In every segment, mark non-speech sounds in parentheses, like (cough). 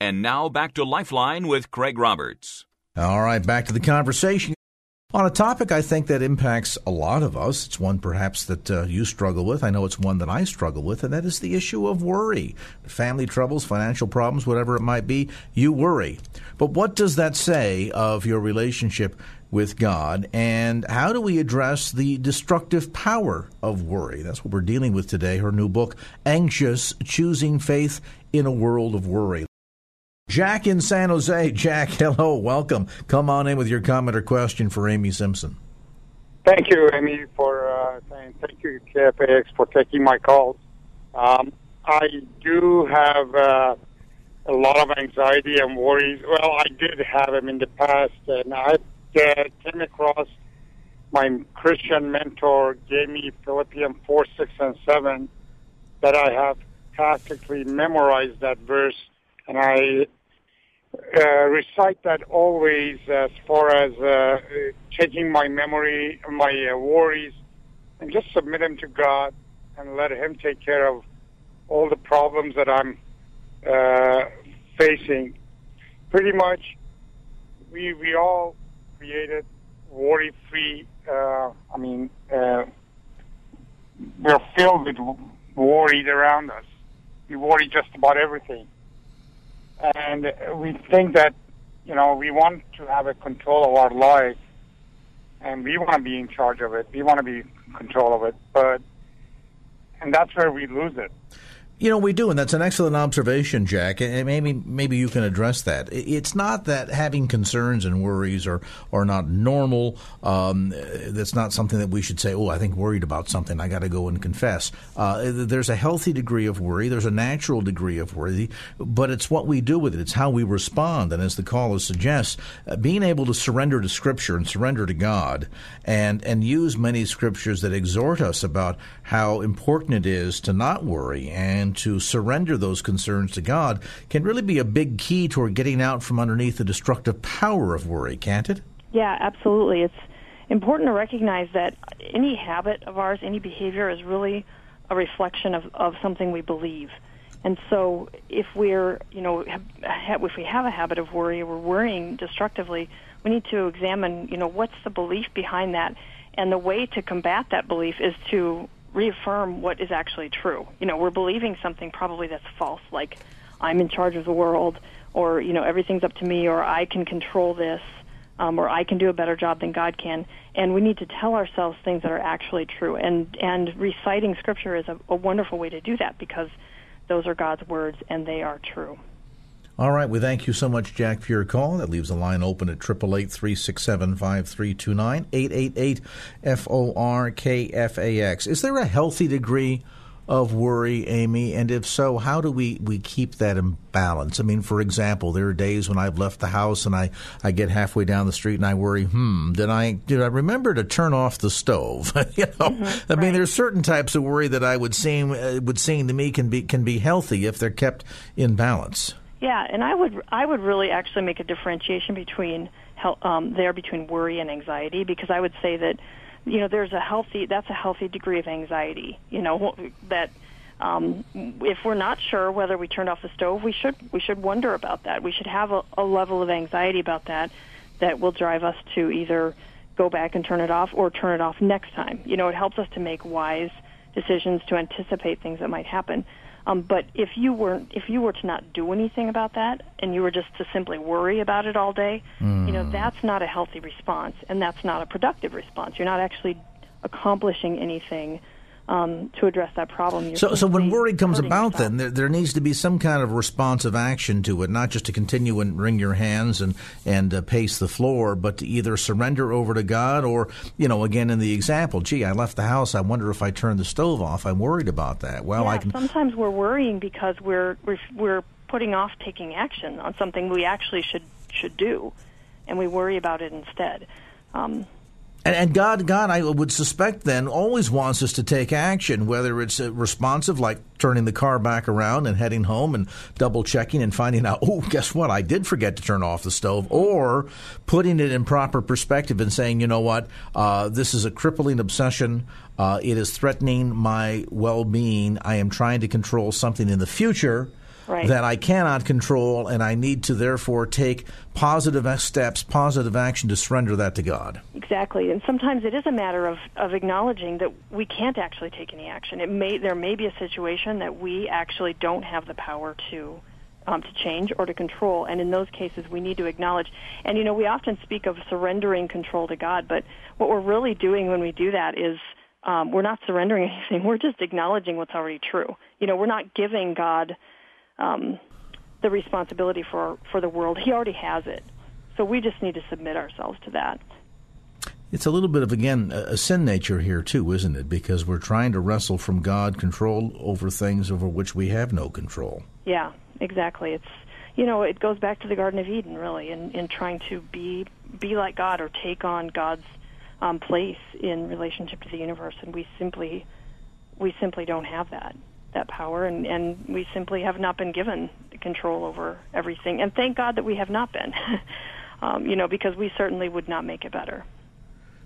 And now back to Lifeline with Craig Roberts. All right, back to the conversation. On a topic I think that impacts a lot of us, it's one perhaps that uh, you struggle with. I know it's one that I struggle with, and that is the issue of worry. Family troubles, financial problems, whatever it might be, you worry. But what does that say of your relationship with God, and how do we address the destructive power of worry? That's what we're dealing with today. Her new book, Anxious Choosing Faith in a World of Worry. Jack in San Jose. (laughs) Jack, hello, welcome. Come on in with your comment or question for Amy Simpson. Thank you, Amy, for uh, saying thank you, KFAX, for taking my calls. Um, I do have uh, a lot of anxiety and worries. Well, I did have them in the past, and I uh, came across my Christian mentor gave me Philippians 4, 6, and 7 that I have practically memorized that verse, and I uh, recite that always as far as uh, taking my memory, my uh, worries, and just submit them to God and let Him take care of all the problems that I'm uh, facing. Pretty much, we we all created worry-free. Uh, I mean, uh, we're filled with worries around us. We worry just about everything and we think that you know we want to have a control of our life and we want to be in charge of it. We want to be in control of it but and that's where we lose it you know, we do, and that's an excellent observation, Jack. And maybe maybe you can address that. It's not that having concerns and worries are are not normal. Um, that's not something that we should say. Oh, I think worried about something. I got to go and confess. Uh, there's a healthy degree of worry. There's a natural degree of worry, but it's what we do with it. It's how we respond. And as the caller suggests, uh, being able to surrender to Scripture and surrender to God, and and use many scriptures that exhort us about how important it is to not worry and and to surrender those concerns to God can really be a big key toward getting out from underneath the destructive power of worry, can't it? Yeah, absolutely. It's important to recognize that any habit of ours, any behavior is really a reflection of, of something we believe. And so if we're, you know, if we have a habit of worry or we're worrying destructively, we need to examine, you know, what's the belief behind that? And the way to combat that belief is to reaffirm what is actually true. You know, we're believing something probably that's false, like I'm in charge of the world, or you know, everything's up to me, or I can control this, um, or I can do a better job than God can. And we need to tell ourselves things that are actually true. And and reciting Scripture is a, a wonderful way to do that because those are God's words and they are true. All right. We thank you so much, Jack, for your call. That leaves the line open at 888 367 5329 888 FORKFAX. Is there a healthy degree of worry, Amy? And if so, how do we, we keep that in balance? I mean, for example, there are days when I've left the house and I, I get halfway down the street and I worry, hmm, did I did I remember to turn off the stove? (laughs) you know, mm-hmm, I mean, there's certain types of worry that I would seem uh, would seem to me can be can be healthy if they're kept in balance. Yeah, and I would I would really actually make a differentiation between um, there between worry and anxiety because I would say that you know there's a healthy that's a healthy degree of anxiety. You know that um, if we're not sure whether we turned off the stove, we should we should wonder about that. We should have a, a level of anxiety about that that will drive us to either go back and turn it off or turn it off next time. You know, it helps us to make wise decisions to anticipate things that might happen. Um, but if you were if you were to not do anything about that and you were just to simply worry about it all day, mm. you know hmm. that's not a healthy response and that's not a productive response. You're not actually accomplishing anything um, to address that problem. so, so when worry comes about, yourself. then there, there needs to be some kind of responsive action to it, not just to continue and wring your hands and and uh, pace the floor, but to either surrender over to God or, you know, again in the example, gee, I left the house. I wonder if I turned the stove off. I'm worried about that. Well, yeah, I can. Sometimes we're worrying because we're we're, we're putting off taking action on something we actually should should do, and we worry about it instead. Um, and, and, God, God, I would suspect then always wants us to take action, whether it's uh, responsive, like turning the car back around and heading home and double checking and finding out, oh, guess what? I did forget to turn off the stove, or putting it in proper perspective and saying, you know what? Uh, this is a crippling obsession. Uh, it is threatening my well being. I am trying to control something in the future right. that I cannot control, and I need to therefore take positive steps, positive action to surrender that to God. Exactly, and sometimes it is a matter of, of acknowledging that we can't actually take any action. It may there may be a situation that we actually don't have the power to um, to change or to control. And in those cases, we need to acknowledge. And you know, we often speak of surrendering control to God, but what we're really doing when we do that is um, we're not surrendering (laughs) anything. We're just acknowledging what's already true. You know, we're not giving God um, the responsibility for for the world. He already has it, so we just need to submit ourselves to that. It's a little bit of again a sin nature here too, isn't it? Because we're trying to wrestle from God control over things over which we have no control. Yeah, exactly. It's you know it goes back to the Garden of Eden really, in in trying to be be like God or take on God's um, place in relationship to the universe, and we simply we simply don't have that that power, and, and we simply have not been given control over everything. And thank God that we have not been, (laughs) um, you know, because we certainly would not make it better.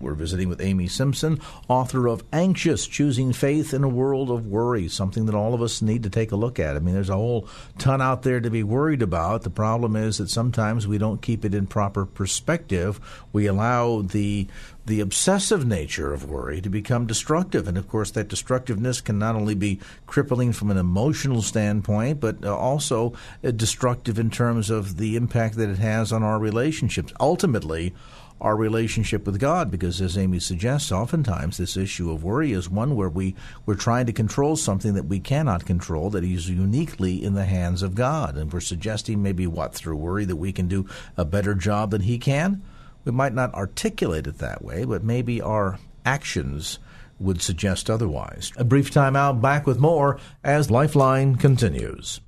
We're visiting with Amy Simpson, author of Anxious Choosing Faith in a World of Worry, something that all of us need to take a look at. I mean, there's a whole ton out there to be worried about. The problem is that sometimes we don't keep it in proper perspective. We allow the the obsessive nature of worry to become destructive. And of course, that destructiveness can not only be crippling from an emotional standpoint, but uh, also uh, destructive in terms of the impact that it has on our relationships. Ultimately, our relationship with God because as Amy suggests oftentimes this issue of worry is one where we we're trying to control something that we cannot control that is uniquely in the hands of God and we're suggesting maybe what through worry that we can do a better job than he can we might not articulate it that way but maybe our actions would suggest otherwise. A brief time out, back with more as Lifeline continues.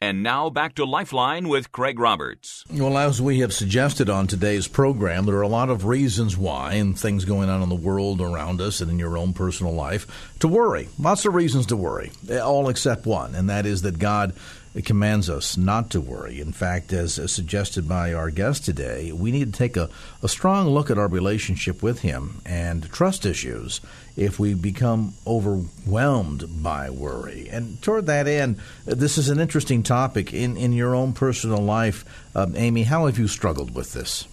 And now back to Lifeline with Craig Roberts. Well, as we have suggested on today's program, there are a lot of reasons why, and things going on in the world around us and in your own personal life, to worry. Lots of reasons to worry, all except one, and that is that God it commands us not to worry. In fact, as, suggested by our guest today, we need to take a, a strong look at our relationship with Him and trust issues if we become overwhelmed by worry. And toward that end, this is an interesting topic in, in your own personal life. Um, Amy, how have you struggled with this?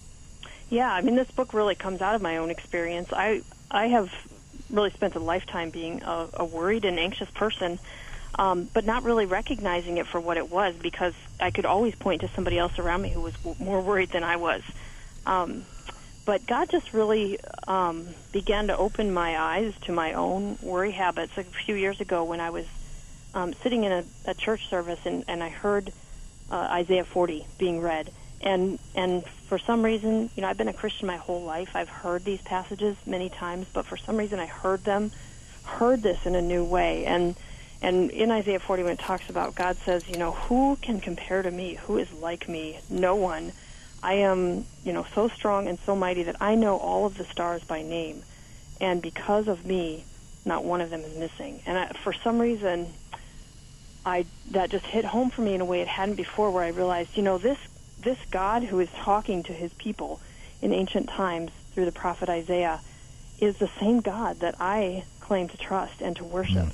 Yeah, I mean, this book really comes out of my own experience. I I have really spent a lifetime being a, a worried and anxious person um, but not really recognizing it for what it was because I could always point to somebody else around me who was w- more worried than I was. Um, but God just really um, began to open my eyes to my own worry habits a few years ago when I was um, sitting in a, a church service and, and I heard uh, Isaiah 40 being read. And and for some reason, you know, I've been a Christian my whole life. I've heard these passages many times, but for some reason, I heard them, heard this in a new way, and and in Isaiah 40, when it talks about God says, you know, who can compare to me? Who is like me? No one. I am, you know, so strong and so mighty that I know all of the stars by name. And because of me, not one of them is missing. And I, for some reason, I that just hit home for me in a way it hadn't before, where I realized, you know, this this God who is talking to His people in ancient times through the prophet Isaiah is the same God that I claim to trust and to worship. Mm.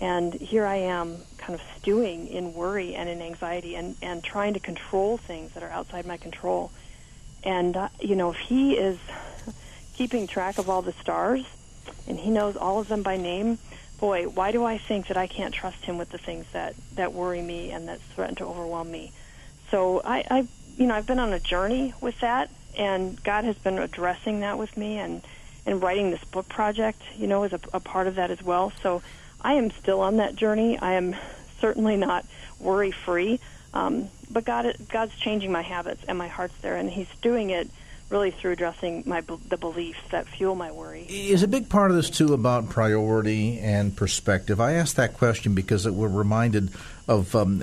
And here I am kind of stewing in worry and in anxiety and, and trying to control things that are outside my control. And, uh, you know, if he is keeping track of all the stars and he knows all of them by name, boy, why do I think that I can't trust him with the things that, that worry me and that threaten to overwhelm me? So I, I, you know, I've been on a journey with that, and God has been addressing that with me, and and writing this book project, you know, is a, a part of that as well. So I am still on that journey. I am certainly not worry free, um, but God, God's changing my habits and my heart's there, and He's doing it really through addressing my the beliefs that fuel my worry. Is a big part of this too about priority and perspective? I ask that question because we're reminded of um,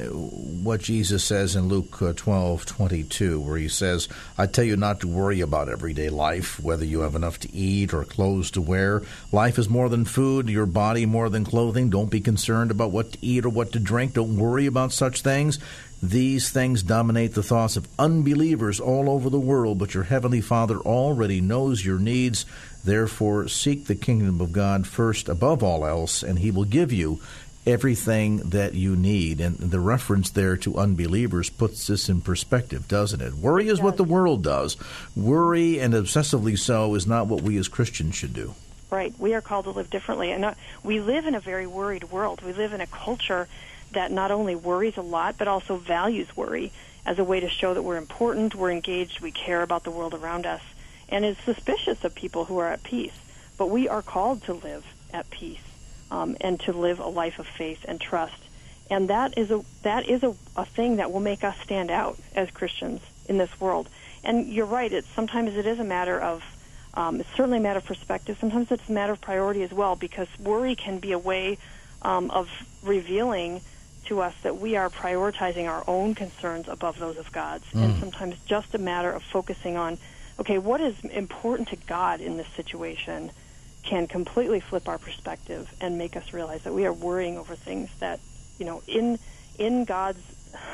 what Jesus says in Luke uh, twelve twenty two, where he says, "I tell you not to worry about everyday life, whether you have enough to eat or clothes to wear. Life is more than food, your body more than clothing. Don't be concerned about what to eat or what to drink. Don't worry about such things." These things dominate the thoughts of unbelievers all over the world, but your Heavenly Father already knows your needs. Therefore, seek the kingdom of God first above all else, and He will give you everything that you need. And the reference there to unbelievers puts this in perspective, doesn't it? Worry is what the world does. Worry, and obsessively so, is not what we as Christians should do. Right. We are called to live differently. And we live in a very worried world. We live in a culture that not only worries a lot, but also values worry as a way to show that we're important, we're engaged, we care about the world around us, and is suspicious of people who are at peace. But we are called to live at peace um, and to live a life of faith and trust. And that is a that is a, a thing that will make us stand out as Christians in this world. And you're right. It's sometimes it is a matter of um, it's certainly a matter of perspective. Sometimes it's a matter of priority as well, because worry can be a way um, of revealing to us that we are prioritizing our own concerns above those of God's. Mm. And sometimes just a matter of focusing on, okay, what is important to God in this situation can completely flip our perspective and make us realize that we are worrying over things that, you know, in in God's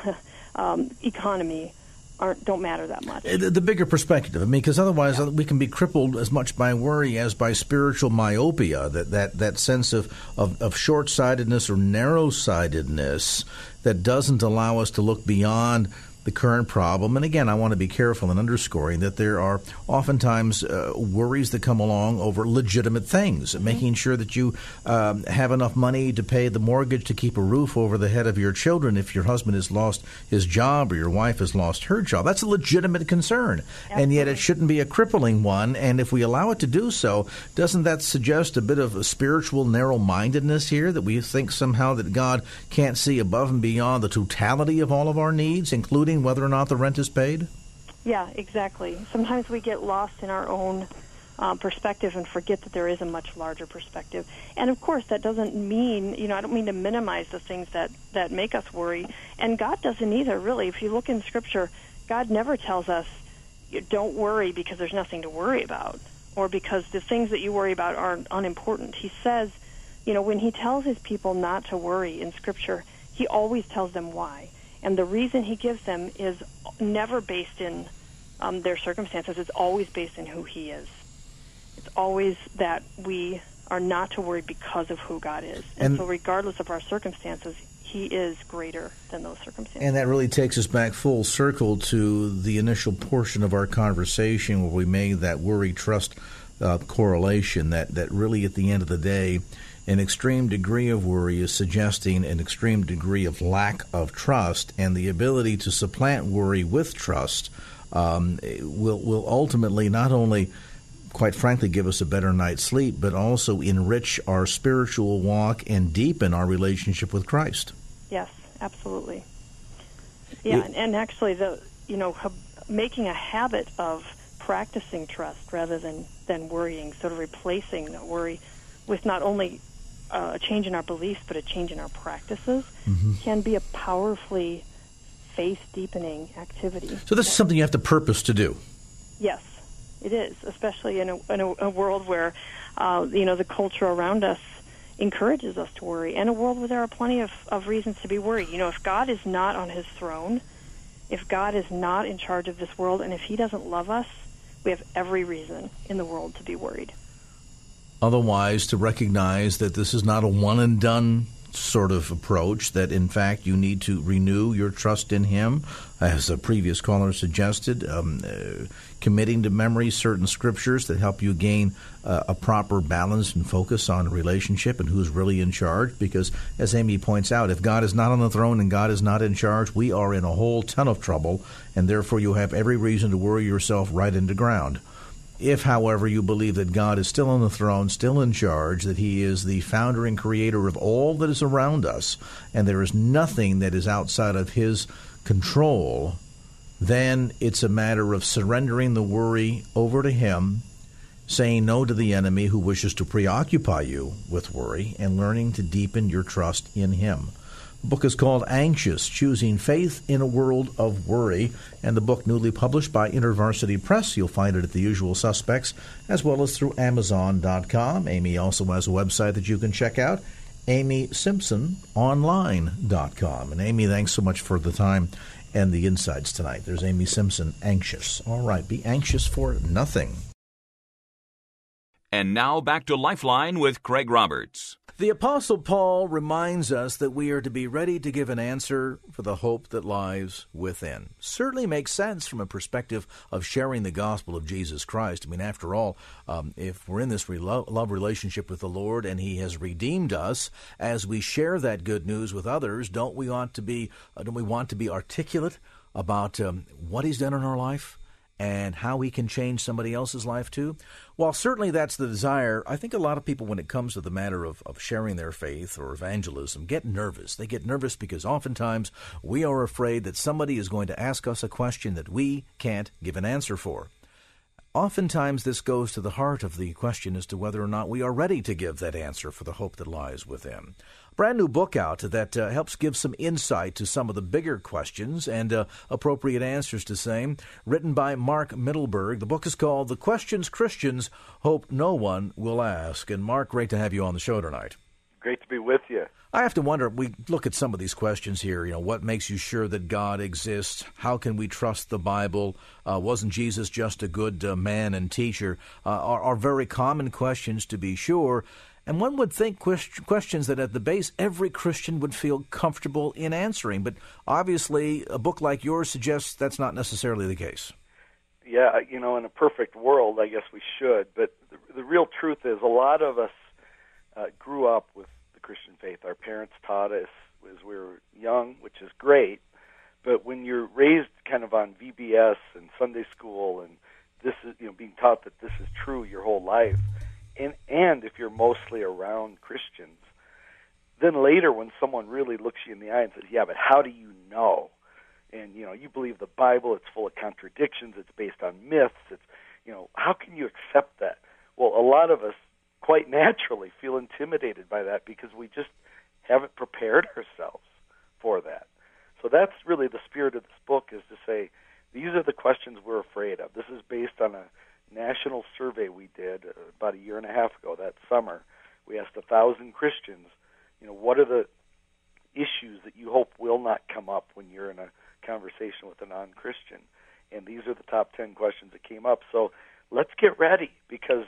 (laughs) um, economy aren't don't matter that much. The, the bigger perspective, I mean, because otherwise yeah. we can be crippled as much by worry as by spiritual myopia. That that that sense of of, of short sightedness or narrow sightedness that doesn't allow us to look beyond the current problem. And again, I want to be careful in underscoring that there are oftentimes uh, worries that come along over legitimate things, mm-hmm. making sure that you um, have enough money to pay the mortgage to keep a roof over the head of your children if your husband has lost his job or your wife has lost her job. That's a legitimate concern. Absolutely. And yet it shouldn't be a crippling one. And if we allow it to do so, doesn't that suggest a bit of a spiritual narrow mindedness here that we think somehow that God can't see above and beyond the totality of all of our needs, including whether or not the rent is paid? Yeah, exactly. Sometimes we get lost in our own uh, perspective and forget that there is a much larger perspective. And of course, that doesn't mean, you know, I don't mean to minimize the things that, that make us worry. And God doesn't either, really. If you look in Scripture, God never tells us, don't worry because there's nothing to worry about or because the things that you worry about are unimportant. He says, you know, when he tells his people not to worry in Scripture, he always tells them why. And the reason he gives them is never based in um, their circumstances. It's always based in who he is. It's always that we are not to worry because of who God is. And, and so, regardless of our circumstances, he is greater than those circumstances. And that really takes us back full circle to the initial portion of our conversation where we made that worry trust uh, correlation that, that really, at the end of the day, an extreme degree of worry is suggesting an extreme degree of lack of trust, and the ability to supplant worry with trust um, will will ultimately not only, quite frankly, give us a better night's sleep, but also enrich our spiritual walk and deepen our relationship with Christ. Yes, absolutely. Yeah, it, and, and actually, the you know making a habit of practicing trust rather than than worrying, sort of replacing the worry with not only uh, a change in our beliefs, but a change in our practices mm-hmm. can be a powerfully faith deepening activity. So this is something you have to purpose to do. Yes, it is, especially in a, in a, a world where uh, you know the culture around us encourages us to worry, and a world where there are plenty of, of reasons to be worried. You know, if God is not on His throne, if God is not in charge of this world, and if He doesn't love us, we have every reason in the world to be worried otherwise to recognize that this is not a one and done sort of approach, that in fact you need to renew your trust in Him, as a previous caller suggested, um, uh, committing to memory certain scriptures that help you gain uh, a proper balance and focus on a relationship and who's really in charge. Because, as Amy points out, if God is not on the throne and God is not in charge, we are in a whole ton of trouble, and therefore you have every reason to worry yourself right into ground. If, however, you believe that God is still on the throne, still in charge, that He is the founder and creator of all that is around us, and there is nothing that is outside of His control, then it's a matter of surrendering the worry over to Him, saying no to the enemy who wishes to preoccupy you with worry, and learning to deepen your trust in Him. Book is called Anxious Choosing Faith in a World of Worry, and the book newly published by InterVarsity Press. You'll find it at the usual suspects as well as through Amazon.com. Amy also has a website that you can check out, AmySimpsonOnline.com. And Amy, thanks so much for the time and the insights tonight. There's Amy Simpson, anxious. All right, be anxious for nothing. And now back to Lifeline with Craig Roberts. The Apostle Paul reminds us that we are to be ready to give an answer for the hope that lies within. Certainly makes sense from a perspective of sharing the gospel of Jesus Christ. I mean, after all, um, if we're in this re- love relationship with the Lord and He has redeemed us, as we share that good news with others, don't we want to be? Uh, don't we want to be articulate about um, what He's done in our life? And how he can change somebody else's life too. While certainly that's the desire, I think a lot of people, when it comes to the matter of, of sharing their faith or evangelism, get nervous. They get nervous because oftentimes we are afraid that somebody is going to ask us a question that we can't give an answer for. Oftentimes, this goes to the heart of the question as to whether or not we are ready to give that answer for the hope that lies within brand new book out that uh, helps give some insight to some of the bigger questions and uh, appropriate answers to same. Written by Mark Mittelberg. The book is called The Questions Christians Hope No One Will Ask. And Mark, great to have you on the show tonight. Great to be with you. I have to wonder, we look at some of these questions here, you know, what makes you sure that God exists? How can we trust the Bible? Uh, wasn't Jesus just a good uh, man and teacher? Uh, are, are very common questions to be sure. And one would think questions that at the base every Christian would feel comfortable in answering. But obviously, a book like yours suggests that's not necessarily the case. Yeah, you know, in a perfect world, I guess we should. But the, the real truth is a lot of us uh, grew up with the Christian faith. Our parents taught us as we were young, which is great. But when you're raised kind of on VBS and Sunday school and this is, you know, being taught that this is true your whole life, and and if you're mostly around Christians, then later when someone really looks you in the eye and says, "Yeah, but how do you know?" and you know you believe the Bible, it's full of contradictions, it's based on myths, it's you know how can you accept that? Well, a lot of us quite (laughs) naturally feel intimidated by that because we just haven't prepared ourselves for that. So that's really the spirit of this book is to say these are the questions we're afraid of. This is based on a national survey we did uh, about a year and a half ago that summer. We asked a thousand Christians, you know, what are the issues that you hope will not come up when you're in a conversation with a non-Christian? And these are the top 10 questions that came up. So let's get ready because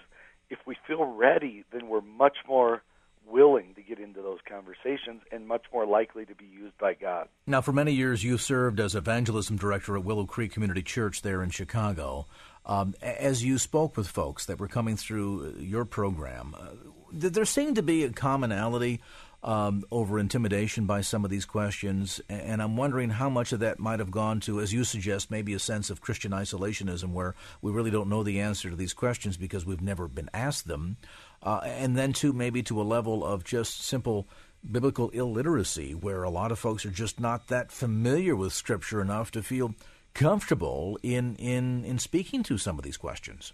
if we feel ready, then we're much more willing to get into those conversations and much more likely to be used by God. Now, for many years, you served as evangelism director at Willow Creek Community Church there in Chicago. Um, as you spoke with folks that were coming through your program, uh, there seemed to be a commonality um, over intimidation by some of these questions, and I'm wondering how much of that might have gone to, as you suggest, maybe a sense of Christian isolationism, where we really don't know the answer to these questions because we've never been asked them, uh, and then too, maybe to a level of just simple biblical illiteracy, where a lot of folks are just not that familiar with Scripture enough to feel comfortable in in in speaking to some of these questions.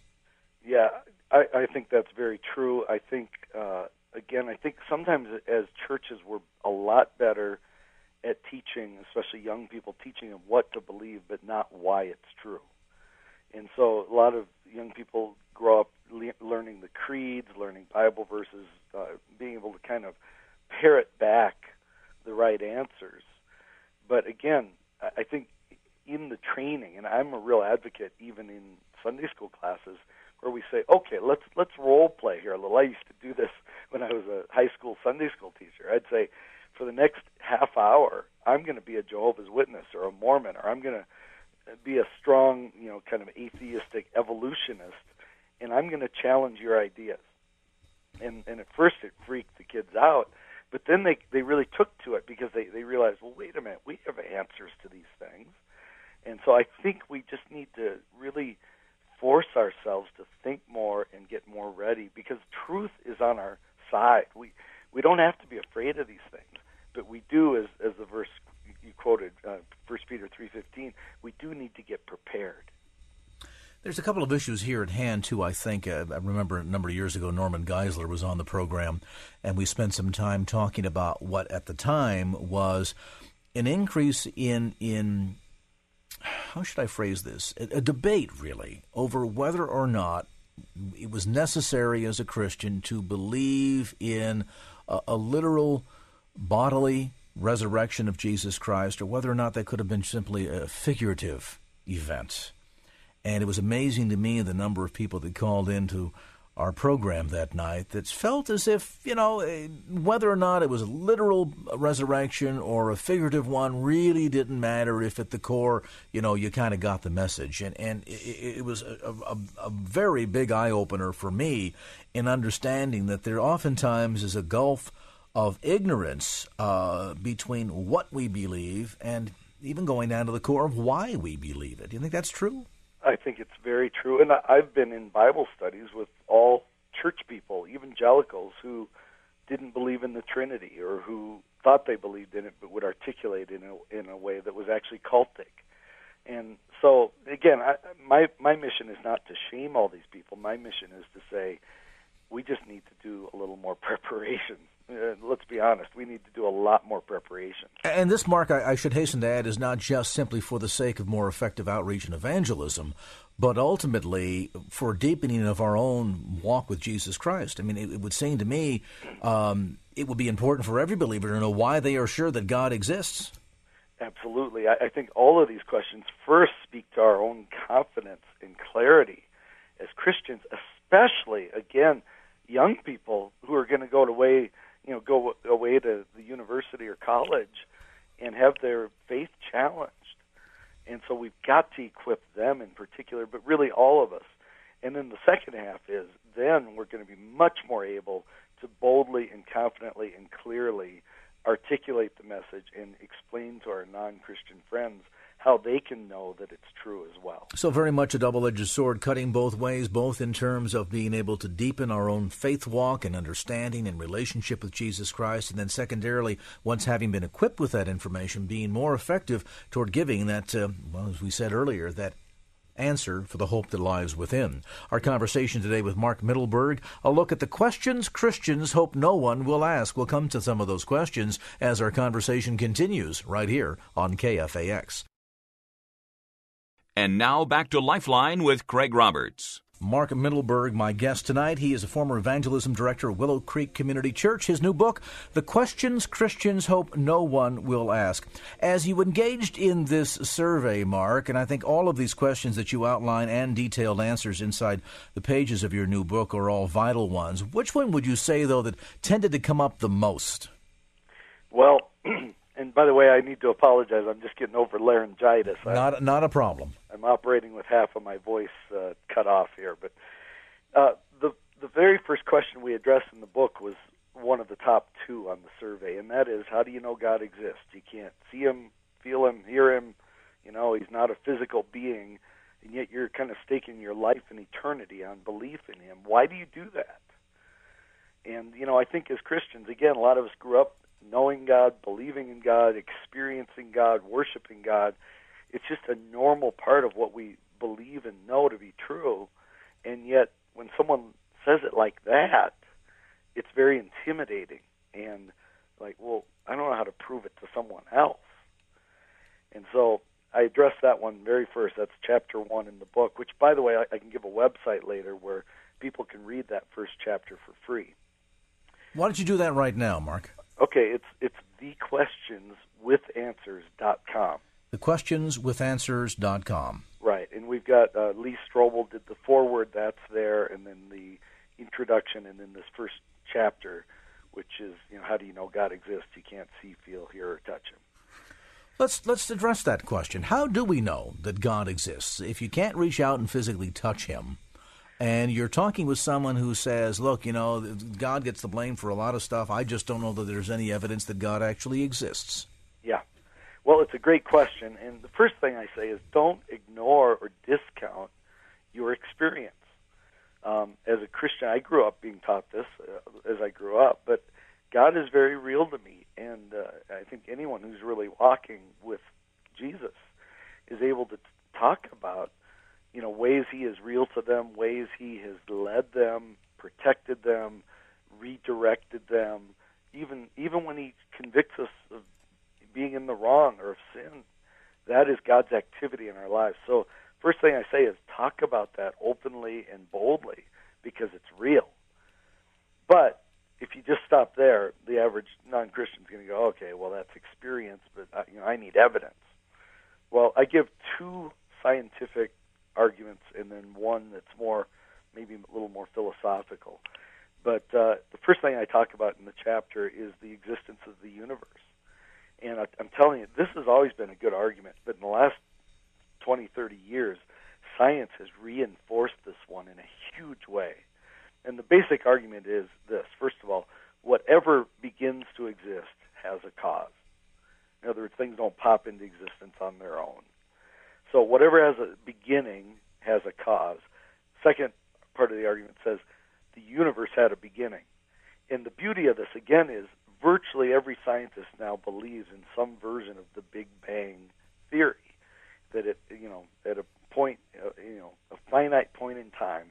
Yeah, I, I think that's very true. I think uh, again, I think sometimes as churches we're a lot better at teaching, especially young people, teaching them what to believe, but not why it's true. And so a lot of young people grow up le- learning the creeds, learning Bible verses, uh, being able to kind of parrot back the right answers. But again, I think in the training, and I'm a real advocate even in Sunday school classes where we say, okay, let's let's role play here a little. I used to do this when I was a high school Sunday school teacher. I'd say, for the next half hour, I'm going to be a Jehovah's Witness or a Mormon, or I'm going to be a strong, you know, kind of atheistic evolutionist, and I'm going to challenge your ideas. And and at first it freaked the kids out, but then they they really took to it because they they realized, well, wait a minute, we have answers to these things and so I think we just need to really force ourselves to think more and get more ready because truth is on our side. We we don't have to be afraid of these things, but we do, as as the verse you quoted, uh, First uh, Peter three fifteen, we do need to get prepared. There's a couple of issues here at hand, too, I think. Uh, I remember a number of years ago, Norman Geisler was on the program, and we spent some time talking about what at the time was an increase in, in how should I phrase this? A, a debate, really, over whether or not it was necessary as a Christian to believe in a, a literal bodily resurrection of Jesus Christ, or whether or not that could have been simply a figurative event. And it was amazing to me the number of people that called into our program that night that felt as if, you know, eh, whether or not it was a literal resurrection or a figurative one really didn't matter if at the core, you know, you kind of got the message. And, and it, it was a, a, a very big eye opener for me in understanding that there oftentimes is a gulf of ignorance uh, between what we believe and even going down to the core of why we believe it. Do you think that's true? I think it's very true. And I've been in Bible studies with all church people, evangelicals, who didn't believe in the Trinity or who thought they believed in it but would articulate it in a, in a way that was actually cultic. And so, again, I, my my mission is not to shame all these people. My mission is to say we just need to do a little more (laughs) preparation uh, let's be honest, we need to do a lot more preparation. And this, Mark, I, I, should hasten to add, is not just simply for the sake of more effective outreach and evangelism, but ultimately for deepening of our own walk with Jesus Christ. I mean, it, it would seem to me um, it would be important for every believer to know why they are sure that God exists. Absolutely. I, I think all of these questions first speak to our own confidence and clarity as Christians, especially, again, young people who are going to go away you know go away to the university or college and have their faith challenged. And so we've got to equip them in particular, but really all of us. And then the second half is then we're going to be much more able to boldly and confidently and clearly articulate the message and explain to our non Christian friends how they can know that it's true as well. So, very much a double edged sword, cutting both ways, both in terms of being able to deepen our own faith walk and understanding and relationship with Jesus Christ, and then secondarily, once having been equipped with that information, being more effective toward giving that, uh, well, as we said earlier, that answer for the hope that lies within. Our conversation today with Mark Mittelberg, a look at the questions Christians hope no one will ask. We'll come to some of those questions as our conversation continues right here on KFAX. And now back to Lifeline with Craig Roberts. Mark Mittelberg, my guest tonight. He is a former evangelism director of Willow Creek Community Church. His new book, The Questions Christians Hope No One Will Ask. As you engaged in this survey, Mark, and I think all of these questions that you outline and detailed answers inside the pages of your new book are all vital ones. Which one would you say, though, that tended to come up the most? Well, (clears throat) and by the way, I need to apologize. I'm just getting over laryngitis. Not not a problem. I'm operating with half of my voice uh, cut off here, but uh, the the very first question we addressed in the book was one of the top two on the survey, and that is, how do you know God exists? You can't see Him, feel Him, hear Him. You know, He's not a physical being, and yet you're kind of staking your life and eternity on belief in Him. Why do you do that? And you know, I think as Christians, again, a lot of us grew up knowing God, believing in God, experiencing God, worshiping God. It's just a normal part of what we believe and know to be true. And yet, when someone says it like that, it's very intimidating and like, well, I don't know how to prove it to someone else. And so I address that one very first. That's chapter one in the book, which, by the way, I, I can give a website later where people can read that first chapter for free. Why don't you do that right now, Mark? Okay, it's it's thequestionswithanswers.com. Thequestionswithanswers.com. Right, and we've got uh, Lee Strobel did the foreword. That's there, and then the introduction, and then this first chapter, which is you know how do you know God exists? You can't see, feel, hear, or touch Him. Let's let's address that question. How do we know that God exists if you can't reach out and physically touch Him? and you're talking with someone who says, "Look, you know, God gets the blame for a lot of stuff. I just don't know that there's any evidence that God actually exists." Well, it's a great question, and the first thing I say is don't ignore or discount your experience. Um, as a Christian, I grew up being taught this uh, as I grew up, but God is very real to me, and uh, I think anyone who's really walking with Jesus is able to talk about you know, ways He is real to them, ways He has led them, protected them, redirected them, even even when He convicts us of being in the wrong or of sin. That is God's activity in our lives. So, first thing I say is talk about that openly and boldly because it's real. But if you just stop there, the average non-Christian is going to go, "Okay, well that's experience, but I, you know I need evidence." Well, I give two scientific arguments and then one that's more maybe a little more philosophical. But uh, the first thing I talk about in the chapter is the existence of the universe. And I, I'm telling you, this has always been a good argument, but in the last 20, 30 years, science has reinforced this one in a huge way. And the basic argument is this first of all, whatever begins to exist has a cause. In other words, things don't pop into existence on their own. So whatever has a beginning has a cause. Second part of the argument says the universe had a beginning. And the beauty of this, again, is virtually every scientist now believes in some version of the Big Bang theory. That it, you know, at a point, uh, you know, a finite point in time,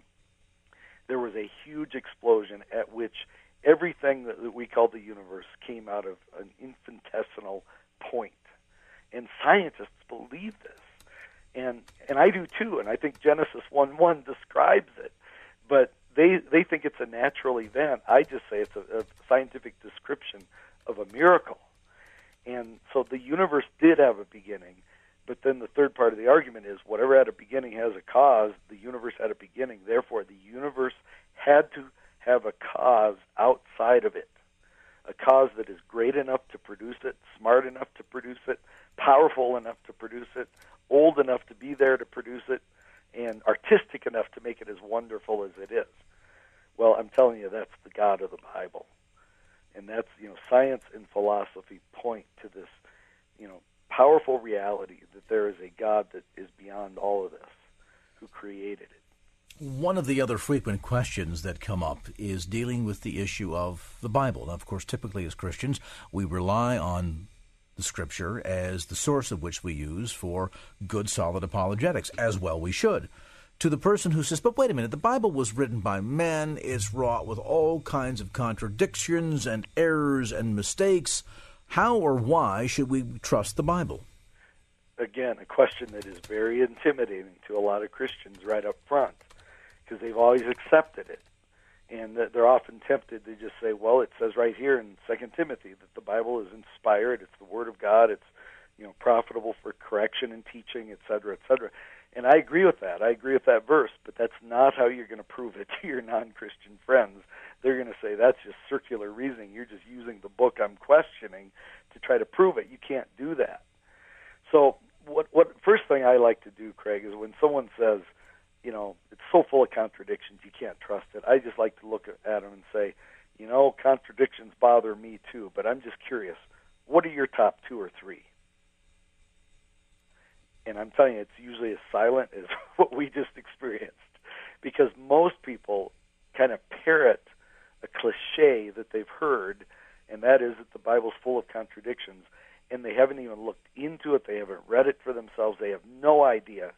there was a huge explosion at which everything that, that we call the universe came out of an infinitesimal. And scientists believe this. And and I do too, and I think Genesis one one describes it. But they they think it's a natural event. I just say it's a, a scientific description of a miracle. And so the universe did have a beginning, but then the third part of the argument is whatever had a beginning has a cause. The universe had a beginning. Therefore, the universe had to have a cause outside of it. A cause that is great enough to produce it, smart enough to produce it, powerful enough to produce it, old enough to be there to produce it, and artistic enough to make it as wonderful as it is. Well, I'm telling you, that's the God of the Bible. And that's, you know, science and philosophy point to this, you know, powerful reality that there is a God that is beyond all of this, who created it. One of the other frequent questions that come up is dealing with the issue of the Bible. Now, of course, typically as Christians, we rely on the Scripture as the source of which we use for good, solid apologetics, as well we should. To the person who says, but wait a minute, the Bible was written by men, it's wrought with all kinds of contradictions and errors and mistakes. How or why should we trust the Bible? Again, a question that is very intimidating to a lot of Christians right up front because they've always accepted it and they're often tempted to just say, "Well, it says right here in Second Timothy that the Bible is inspired; it's the Word of God; it's you know profitable for correction and teaching, etc., etc." And I agree with that. I agree with that verse, but that's not how you're going to prove it (laughs) to your non-Christian friends. They're going to say that's just circular reasoning. You're just using the book I'm questioning to try to prove it. You can't do that. So, what what first thing I like to do, Craig, is when someone says you know, so full of contradictions you can't trust it. I just like to look at them and say, you know, contradictions bother me too, but I'm just curious. What are your top two or three? And I'm telling you, it's usually as silent as (laughs) what we just experienced, because most people kind of parrot a cliche that they've heard, and that is that the Bible's full of contradictions, and they haven't even looked into it. They haven't read it for themselves. They have no idea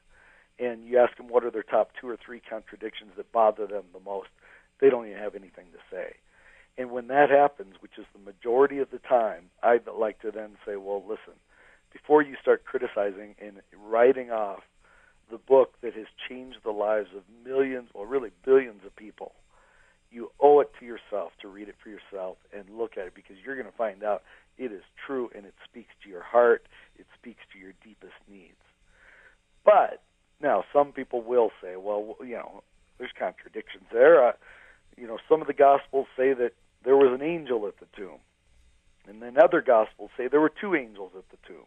and you ask them what are their top two or three contradictions that bother them the most, they don't even have anything to say. And when that happens, which is the majority of the time, I'd like to then say, well, listen, before you start criticizing and writing off the book that has changed the lives of millions, or really billions of people, you owe it to yourself to read it for yourself and look at it because you're going to find out it is true and it speaks to your heart, it speaks to your deepest needs. But now, some people will say, well, you know, there's contradictions there. Uh, you know, some of the Gospels say that there was an angel at the tomb. And then other Gospels say there were two angels at the tomb.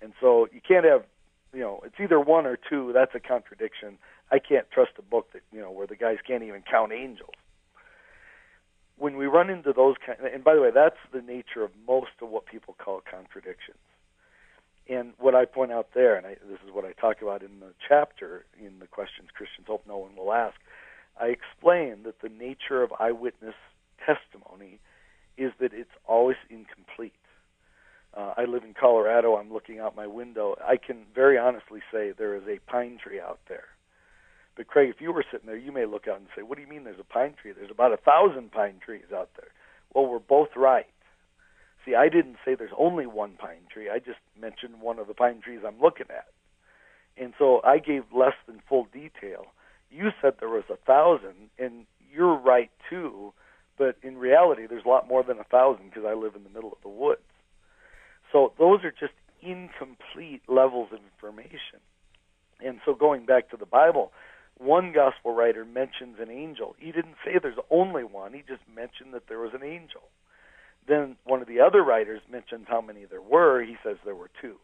And so you can't have, you know, it's either one or two. That's a contradiction. I can't trust a book that, you know, where the guys can't even count angels. When we run into those kind, and by the way, that's the nature of most of what people call contradictions. And what I point out there, and I, this is what I talk about in the chapter in the questions Christians hope no one will ask, I explain that the nature of eyewitness testimony is that it's always incomplete. Uh, I live in Colorado. I'm looking out my window. I can very honestly say there is a pine tree out there. But Craig, if you were sitting there, you may look out and say, "What do you mean? There's a pine tree? There's about a thousand pine trees out there." Well, we're both right. See, I didn't say there's only one pine tree. I just mentioned one of the pine trees I'm looking at. And so I gave less than full detail. You said there was a thousand, and you're right too. But in reality, there's a lot more than a thousand because I live in the middle of the woods. So those are just incomplete levels of information. And so going back to the Bible, one gospel writer mentions an angel. He didn't say there's only one, he just mentioned that there was an angel. Then one of the other writers mentions how many there were. He says there were two.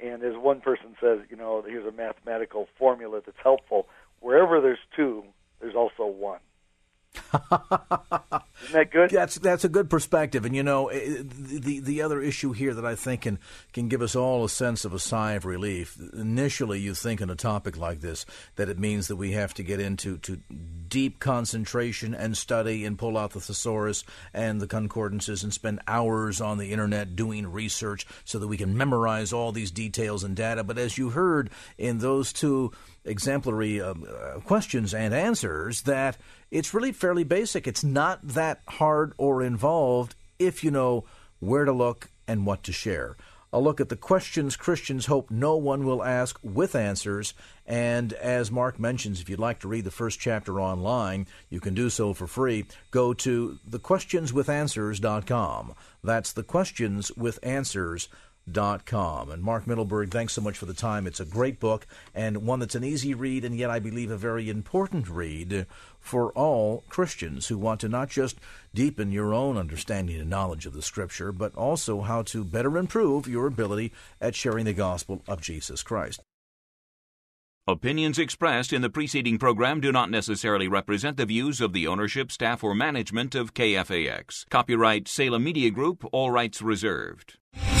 And as one person says, you know, here's a mathematical formula that's helpful. Wherever there's two, there's also one. (laughs) Isn't that good? That's that's a good perspective, and you know the the other issue here that I think can can give us all a sense of a sigh of relief. Initially, you think in a topic like this that it means that we have to get into to deep concentration and study and pull out the thesaurus and the concordances and spend hours on the internet doing research so that we can memorize all these details and data. But as you heard in those two exemplary um, uh, questions and answers that it's really fairly basic. It's not that hard or involved if you know where to look and what to share. A look at the questions Christians hope no one will ask with answers. And as Mark mentions, if you'd like to read the first chapter online, you can do so for free. Go to thequestionswithanswers.com. That's thequestionswithanswers.com com. And Mark Mittelberg, thanks so much for the time. It's a great book and one that's an easy read and yet I believe a very important read for all Christians who want to not just deepen your own understanding and knowledge of the Scripture, but also how to better improve your ability at sharing the gospel of Jesus Christ. Opinions expressed in the preceding program do not necessarily represent the views of the ownership, staff, or management of KFAX. Copyright Salem Media Group, all rights reserved.